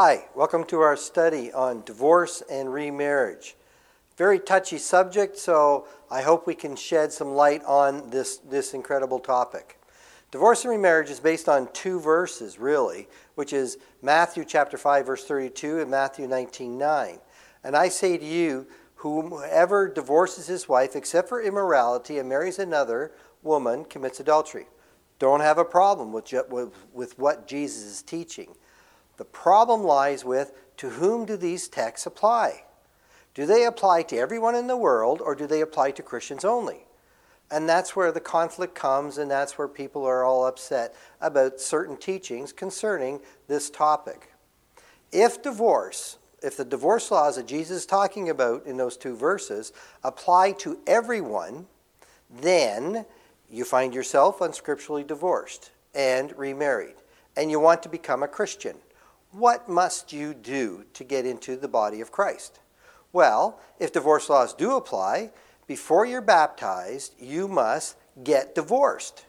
Hi, welcome to our study on divorce and remarriage. Very touchy subject, so I hope we can shed some light on this, this incredible topic. Divorce and remarriage is based on two verses, really, which is Matthew chapter 5, verse 32, and Matthew 19, 9. And I say to you, whoever divorces his wife except for immorality and marries another woman commits adultery. Don't have a problem with, with, with what Jesus is teaching. The problem lies with to whom do these texts apply? Do they apply to everyone in the world or do they apply to Christians only? And that's where the conflict comes, and that's where people are all upset about certain teachings concerning this topic. If divorce, if the divorce laws that Jesus is talking about in those two verses apply to everyone, then you find yourself unscripturally divorced and remarried, and you want to become a Christian. What must you do to get into the body of Christ? Well, if divorce laws do apply, before you're baptized, you must get divorced.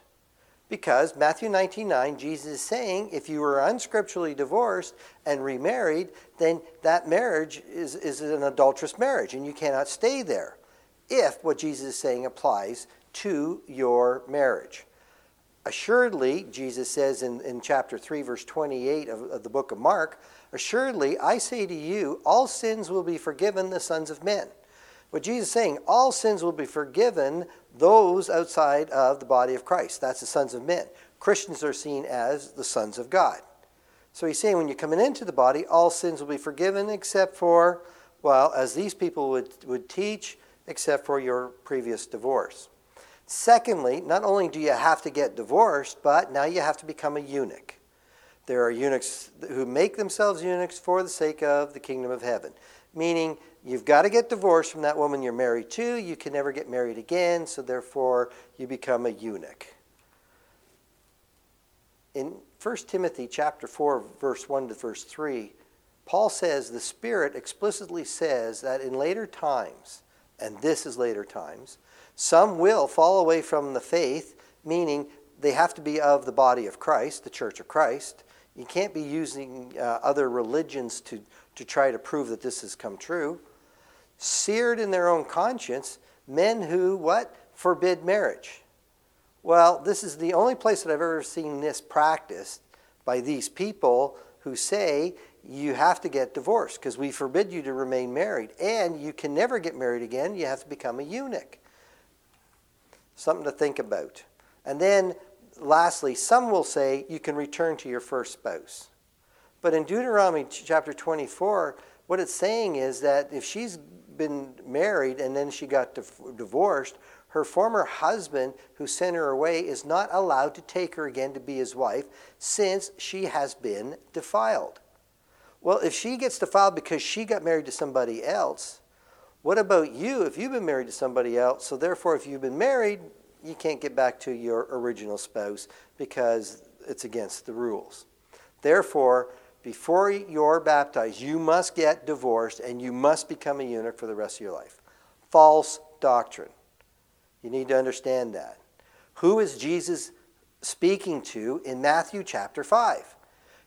Because Matthew 19 9, Jesus is saying if you were unscripturally divorced and remarried, then that marriage is, is an adulterous marriage and you cannot stay there if what Jesus is saying applies to your marriage. Assuredly, Jesus says in, in chapter 3, verse 28 of, of the book of Mark, Assuredly, I say to you, all sins will be forgiven the sons of men. What Jesus is saying, all sins will be forgiven those outside of the body of Christ. That's the sons of men. Christians are seen as the sons of God. So he's saying when you're coming into the body, all sins will be forgiven except for, well, as these people would, would teach, except for your previous divorce. Secondly, not only do you have to get divorced, but now you have to become a eunuch. There are eunuchs who make themselves eunuchs for the sake of the kingdom of heaven, meaning you've got to get divorced from that woman you're married to. You can never get married again, so therefore you become a eunuch. In 1 Timothy chapter 4 verse 1 to verse 3, Paul says the Spirit explicitly says that in later times, and this is later times, some will fall away from the faith, meaning they have to be of the body of Christ, the church of Christ. You can't be using uh, other religions to, to try to prove that this has come true. Seared in their own conscience, men who, what? Forbid marriage. Well, this is the only place that I've ever seen this practiced by these people who say you have to get divorced because we forbid you to remain married and you can never get married again. You have to become a eunuch. Something to think about. And then, lastly, some will say you can return to your first spouse. But in Deuteronomy chapter 24, what it's saying is that if she's been married and then she got divorced, her former husband who sent her away is not allowed to take her again to be his wife since she has been defiled. Well, if she gets defiled because she got married to somebody else, what about you if you've been married to somebody else? So, therefore, if you've been married, you can't get back to your original spouse because it's against the rules. Therefore, before you're baptized, you must get divorced and you must become a eunuch for the rest of your life. False doctrine. You need to understand that. Who is Jesus speaking to in Matthew chapter 5?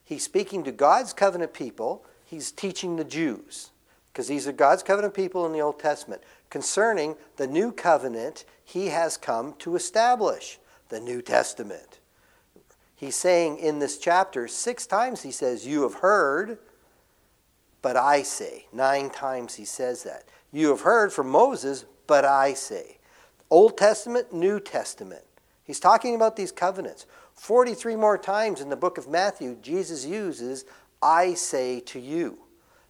He's speaking to God's covenant people. He's teaching the Jews because these are God's covenant people in the Old Testament, concerning the new covenant he has come to establish, the New Testament. He's saying in this chapter, six times he says, You have heard, but I say. Nine times he says that. You have heard from Moses, but I say. Old Testament, New Testament. He's talking about these covenants. 43 more times in the book of Matthew, Jesus uses, I say to you.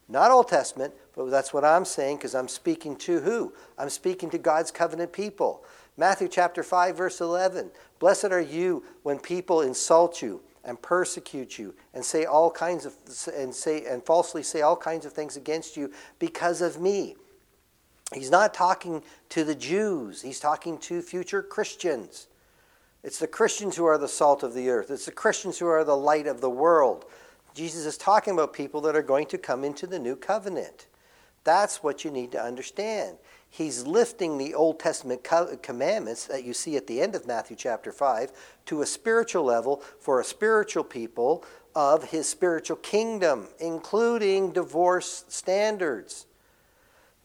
Not Old Testament, but that's what I'm saying because I'm speaking to who? I'm speaking to God's covenant people. Matthew chapter 5 verse 11. Blessed are you when people insult you and persecute you and say all kinds of and say and falsely say all kinds of things against you because of me. He's not talking to the Jews. He's talking to future Christians. It's the Christians who are the salt of the earth. It's the Christians who are the light of the world. Jesus is talking about people that are going to come into the new covenant. That's what you need to understand. He's lifting the Old Testament commandments that you see at the end of Matthew chapter 5 to a spiritual level for a spiritual people of his spiritual kingdom, including divorce standards.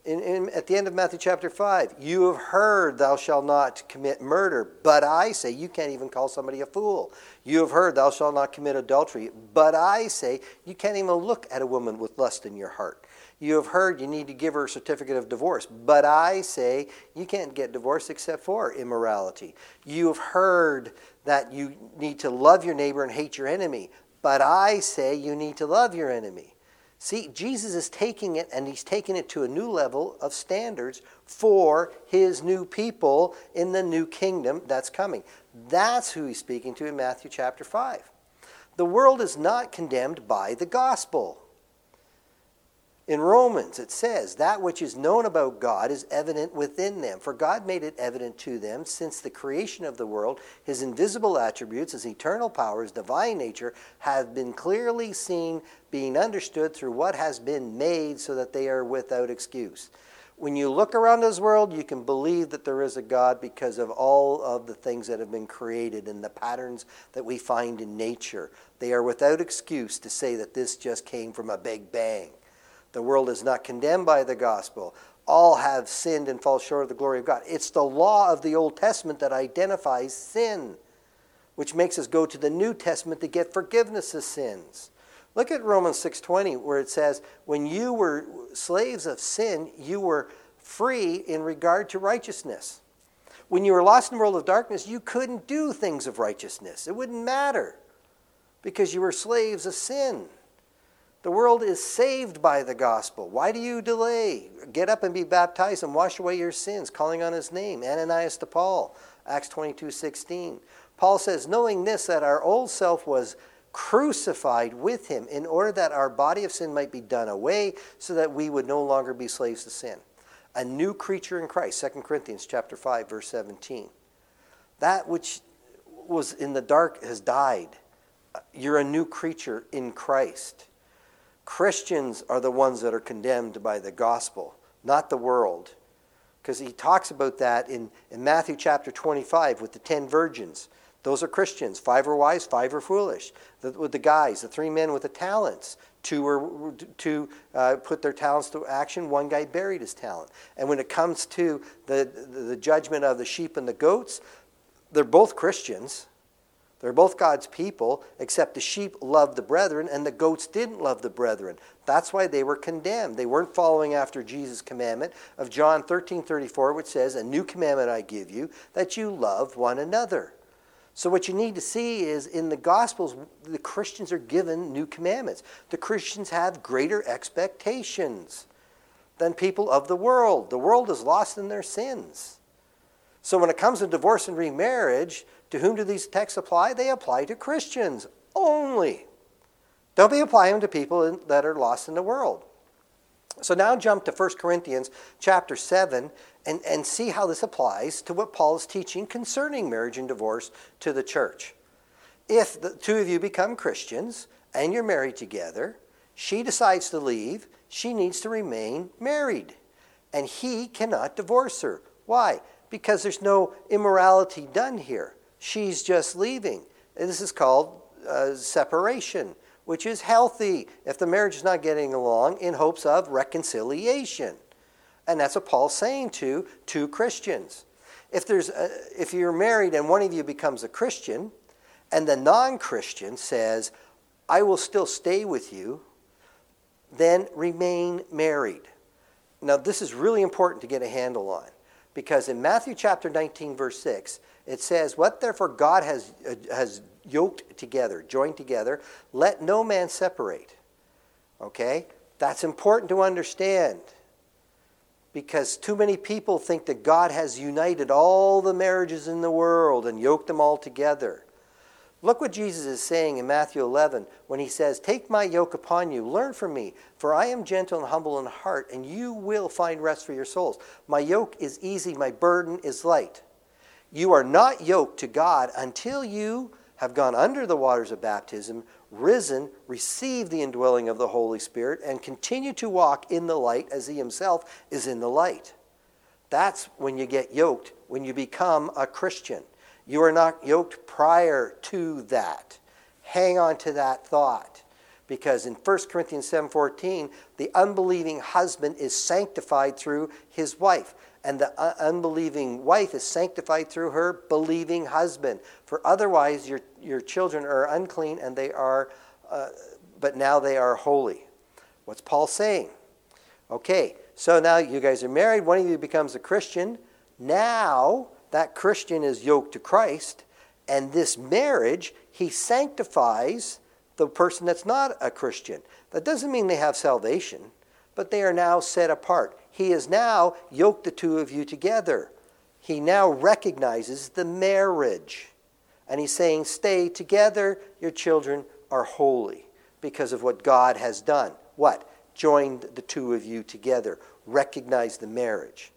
In, in, at the end of Matthew chapter 5, you have heard, thou shalt not commit murder. But I say, you can't even call somebody a fool. You have heard, thou shalt not commit adultery. But I say, you can't even look at a woman with lust in your heart. You have heard, you need to give her a certificate of divorce. But I say, you can't get divorced except for immorality. You have heard that you need to love your neighbor and hate your enemy. But I say, you need to love your enemy. See, Jesus is taking it and he's taking it to a new level of standards for his new people in the new kingdom that's coming. That's who he's speaking to in Matthew chapter 5. The world is not condemned by the gospel. In Romans, it says, That which is known about God is evident within them, for God made it evident to them since the creation of the world. His invisible attributes, his eternal power, his divine nature, have been clearly seen, being understood through what has been made, so that they are without excuse. When you look around this world, you can believe that there is a God because of all of the things that have been created and the patterns that we find in nature. They are without excuse to say that this just came from a big bang. The world is not condemned by the gospel. All have sinned and fall short of the glory of God. It's the law of the Old Testament that identifies sin, which makes us go to the New Testament to get forgiveness of sins. Look at Romans 6:20 where it says, "When you were slaves of sin, you were free in regard to righteousness." When you were lost in the world of darkness, you couldn't do things of righteousness. It wouldn't matter because you were slaves of sin. The world is saved by the gospel. Why do you delay? Get up and be baptized and wash away your sins, calling on his name. Ananias to Paul, Acts 22 16. Paul says, knowing this, that our old self was crucified with him in order that our body of sin might be done away so that we would no longer be slaves to sin a new creature in christ 2 corinthians chapter 5 verse 17 that which was in the dark has died you're a new creature in christ Christians are the ones that are condemned by the gospel, not the world. Because he talks about that in, in Matthew chapter 25 with the ten virgins. Those are Christians. Five are wise, five are foolish. The, with the guys, the three men with the talents, two were two uh, put their talents to action. One guy buried his talent. And when it comes to the, the, the judgment of the sheep and the goats, they're both Christians. They're both God's people, except the sheep loved the brethren and the goats didn't love the brethren. That's why they were condemned. They weren't following after Jesus' commandment of John 13 34, which says, A new commandment I give you, that you love one another. So, what you need to see is in the Gospels, the Christians are given new commandments. The Christians have greater expectations than people of the world. The world is lost in their sins. So, when it comes to divorce and remarriage, to whom do these texts apply? They apply to Christians only. Don't be applying them to people that are lost in the world. So now jump to 1 Corinthians chapter 7 and, and see how this applies to what Paul is teaching concerning marriage and divorce to the church. If the two of you become Christians and you're married together, she decides to leave, she needs to remain married. And he cannot divorce her. Why? Because there's no immorality done here. She's just leaving. This is called uh, separation, which is healthy if the marriage is not getting along in hopes of reconciliation. And that's what Paul's saying to two Christians. If, there's a, if you're married and one of you becomes a Christian, and the non Christian says, I will still stay with you, then remain married. Now, this is really important to get a handle on because in Matthew chapter 19, verse 6, it says, What therefore God has, uh, has yoked together, joined together, let no man separate. Okay? That's important to understand because too many people think that God has united all the marriages in the world and yoked them all together. Look what Jesus is saying in Matthew 11 when he says, Take my yoke upon you, learn from me, for I am gentle and humble in heart, and you will find rest for your souls. My yoke is easy, my burden is light. You are not yoked to God until you have gone under the waters of baptism, risen, received the indwelling of the Holy Spirit, and continue to walk in the light as He Himself is in the light. That's when you get yoked, when you become a Christian. You are not yoked prior to that. hang on to that thought because in 1 Corinthians 7:14 the unbelieving husband is sanctified through his wife and the unbelieving wife is sanctified through her believing husband. For otherwise your your children are unclean and they are uh, but now they are holy. What's Paul saying? Okay so now you guys are married one of you becomes a Christian. Now that Christian is yoked to Christ and this marriage he sanctifies the person that's not a Christian. That doesn't mean they have salvation, but they are now set apart. He has now yoked the two of you together. He now recognizes the marriage. And he's saying, Stay together, your children are holy because of what God has done. What? Joined the two of you together. Recognize the marriage.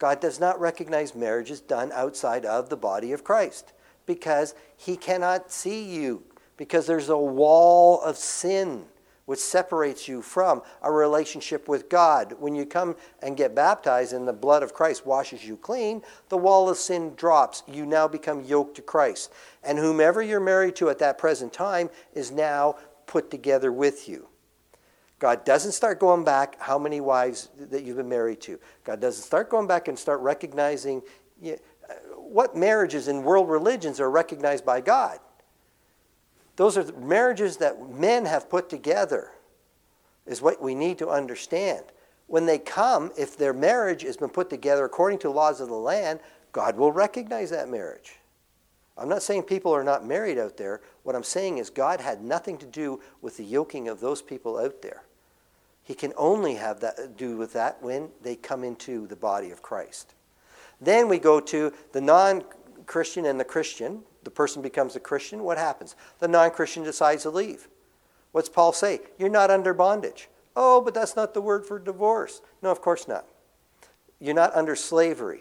God does not recognize marriages done outside of the body of Christ because he cannot see you because there's a wall of sin which separates you from a relationship with God. When you come and get baptized and the blood of Christ washes you clean, the wall of sin drops. You now become yoked to Christ. And whomever you're married to at that present time is now put together with you. God doesn't start going back how many wives that you've been married to. God doesn't start going back and start recognizing uh, what marriages in world religions are recognized by God. Those are marriages that men have put together, is what we need to understand. When they come, if their marriage has been put together according to laws of the land, God will recognize that marriage. I'm not saying people are not married out there. What I'm saying is God had nothing to do with the yoking of those people out there. He can only have that do with that when they come into the body of Christ. Then we go to the non-Christian and the Christian the person becomes a Christian, what happens? The non Christian decides to leave. What's Paul say? You're not under bondage. Oh, but that's not the word for divorce. No, of course not. You're not under slavery.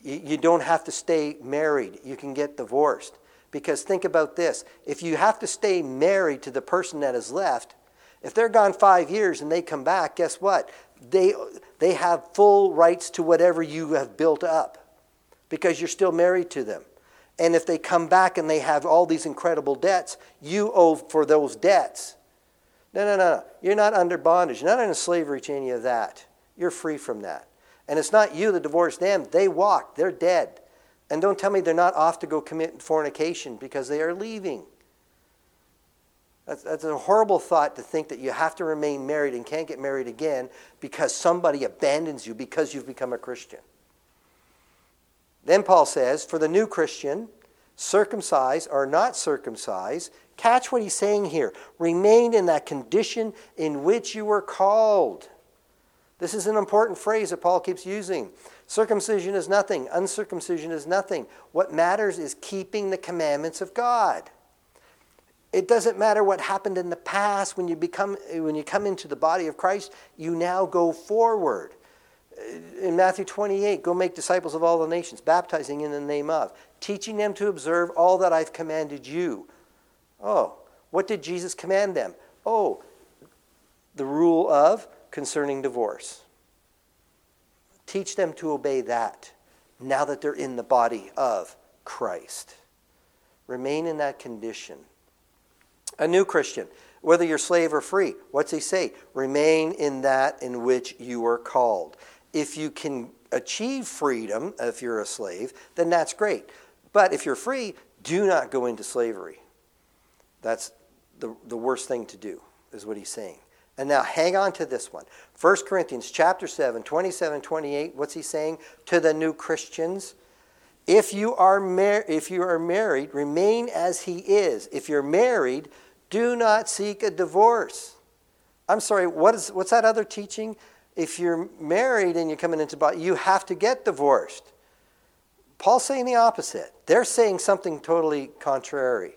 You don't have to stay married. You can get divorced. Because think about this if you have to stay married to the person that has left, if they're gone five years and they come back, guess what? They, they have full rights to whatever you have built up because you're still married to them. And if they come back and they have all these incredible debts, you owe for those debts. No, no, no, no. You're not under bondage. You're not under slavery to any of that. You're free from that. And it's not you that divorced them. They walked. They're dead. And don't tell me they're not off to go commit fornication because they are leaving. That's, that's a horrible thought to think that you have to remain married and can't get married again because somebody abandons you because you've become a Christian. Then Paul says, for the new Christian, circumcised or not circumcised, catch what he's saying here. Remain in that condition in which you were called. This is an important phrase that Paul keeps using. Circumcision is nothing, uncircumcision is nothing. What matters is keeping the commandments of God. It doesn't matter what happened in the past when you become when you come into the body of Christ, you now go forward uh, in Matthew 28, go make disciples of all the nations, baptizing in the name of, teaching them to observe all that I've commanded you. Oh, what did Jesus command them? Oh, the rule of concerning divorce. Teach them to obey that now that they're in the body of Christ. Remain in that condition. A new Christian, whether you're slave or free, what's he say? Remain in that in which you are called if you can achieve freedom, if you're a slave, then that's great. But if you're free, do not go into slavery. That's the, the worst thing to do, is what he's saying. And now hang on to this one. 1 Corinthians chapter 7, 27, 28, what's he saying? To the new Christians. If you are mar- if you are married, remain as he is. If you're married, do not seek a divorce. I'm sorry, what is what's that other teaching? if you're married and you're coming into body, you have to get divorced. Paul's saying the opposite. They're saying something totally contrary.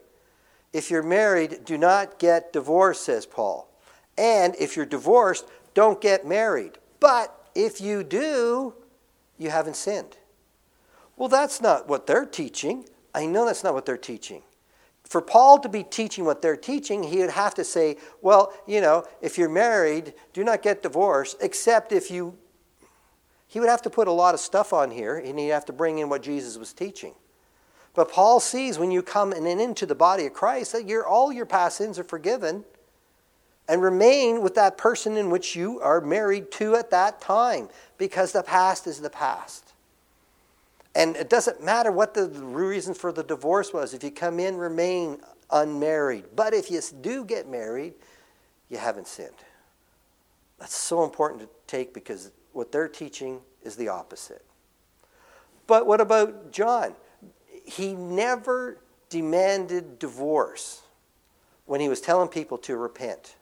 If you're married, do not get divorced, says Paul. And if you're divorced, don't get married. But if you do, you haven't sinned. Well, that's not what they're teaching. I know that's not what they're teaching for Paul to be teaching what they're teaching, he would have to say, well, you know, if you're married, do not get divorced, except if you. He would have to put a lot of stuff on here, and he'd have to bring in what Jesus was teaching. But Paul sees when you come and into the body of Christ that your, all your past sins are forgiven and remain with that person in which you are married to at that time because the past is the past. And it doesn't matter what the reason for the divorce was. If you come in, remain unmarried. But if you do get married, you haven't sinned. That's so important to take because what they're teaching is the opposite. But what about John? He never demanded divorce when he was telling people to repent.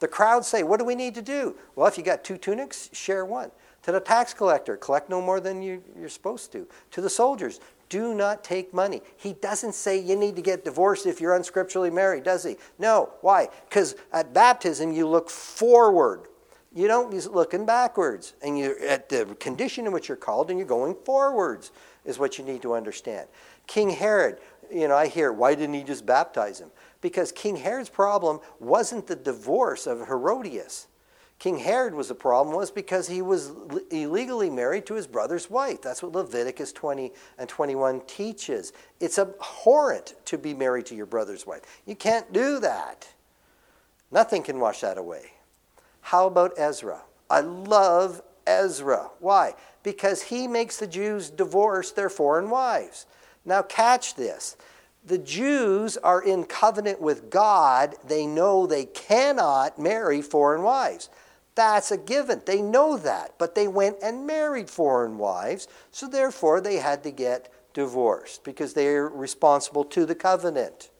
The crowd say, What do we need to do? Well, if you got two tunics, share one. To the tax collector, collect no more than you, you're supposed to. To the soldiers, do not take money. He doesn't say you need to get divorced if you're unscripturally married, does he? No. Why? Because at baptism, you look forward. You don't, you're looking backwards. And you're at the condition in which you're called and you're going forwards, is what you need to understand. King Herod, you know, I hear, why didn't he just baptize him? Because King Herod's problem wasn't the divorce of Herodias. King Herod was the problem was because he was illegally married to his brother's wife. That's what Leviticus 20 and 21 teaches. It's abhorrent to be married to your brother's wife. You can't do that. Nothing can wash that away. How about Ezra? I love Ezra. Why? Because he makes the Jews divorce their foreign wives. Now, catch this. The Jews are in covenant with God. They know they cannot marry foreign wives. That's a given. They know that. But they went and married foreign wives, so therefore they had to get divorced because they're responsible to the covenant,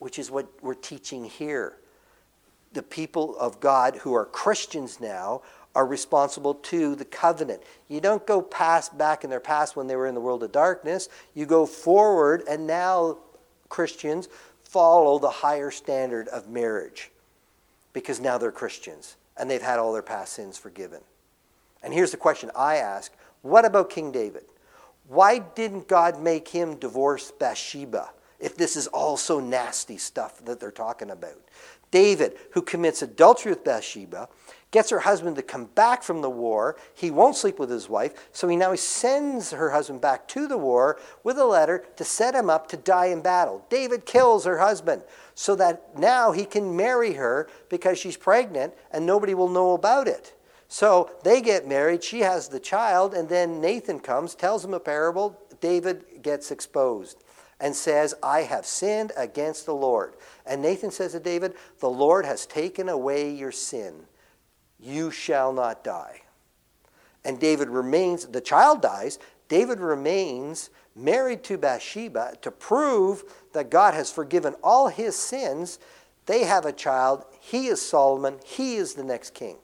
which is what we're teaching here. The people of God who are Christians now are responsible to the covenant. You don't go past back in their past when they were in the world of darkness. You go forward, and now Christians follow the higher standard of marriage because now they're Christians and they've had all their past sins forgiven. And here's the question I ask What about King David? Why didn't God make him divorce Bathsheba if this is all so nasty stuff that they're talking about? David, who commits adultery with Bathsheba, gets her husband to come back from the war. He won't sleep with his wife, so he now sends her husband back to the war with a letter to set him up to die in battle. David kills her husband so that now he can marry her because she's pregnant and nobody will know about it. So they get married, she has the child, and then Nathan comes, tells him a parable. David gets exposed and says, I have sinned against the Lord. And Nathan says to David, The Lord has taken away your sin you shall not die. And David remains, the child dies, David remains married to Bathsheba to prove that God has forgiven all his sins. They have a child. He is Solomon. He is the next king.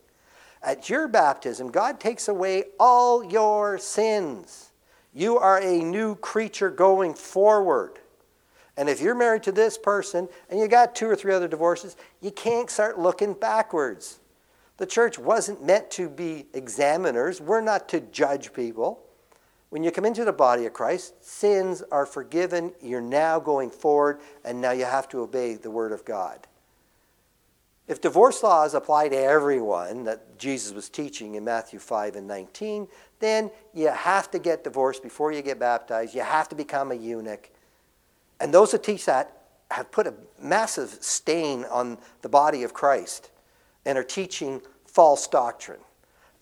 At your baptism, God takes away all your sins. You are a new creature going forward. And if you're married to this person and you got two or three other divorces, you can't start looking backwards. The church wasn't meant to be examiners. We're not to judge people. When you come into the body of Christ, sins are forgiven. You're now going forward, and now you have to obey the Word of God. If divorce laws apply to everyone that Jesus was teaching in Matthew 5 and 19, then you have to get divorced before you get baptized. You have to become a eunuch. And those that teach that have put a massive stain on the body of Christ and are teaching false doctrine.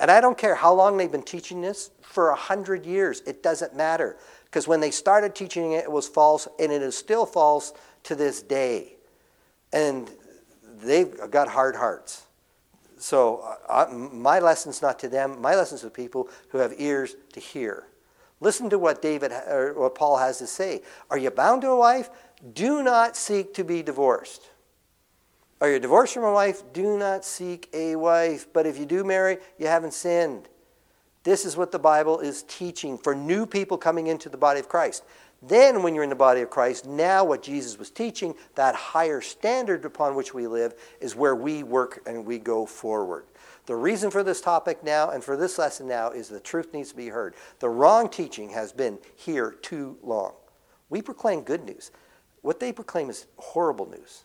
And I don't care how long they've been teaching this, for a hundred years, it doesn't matter. Because when they started teaching it, it was false, and it is still false to this day. And they've got hard hearts. So uh, my lesson's not to them. My lesson's to people who have ears to hear. Listen to what David or what Paul has to say. Are you bound to a wife? Do not seek to be divorced. Are you're divorced from a wife? Do not seek a wife. But if you do marry, you haven't sinned. This is what the Bible is teaching for new people coming into the body of Christ. Then, when you're in the body of Christ, now what Jesus was teaching, that higher standard upon which we live, is where we work and we go forward. The reason for this topic now and for this lesson now is the truth needs to be heard. The wrong teaching has been here too long. We proclaim good news. What they proclaim is horrible news.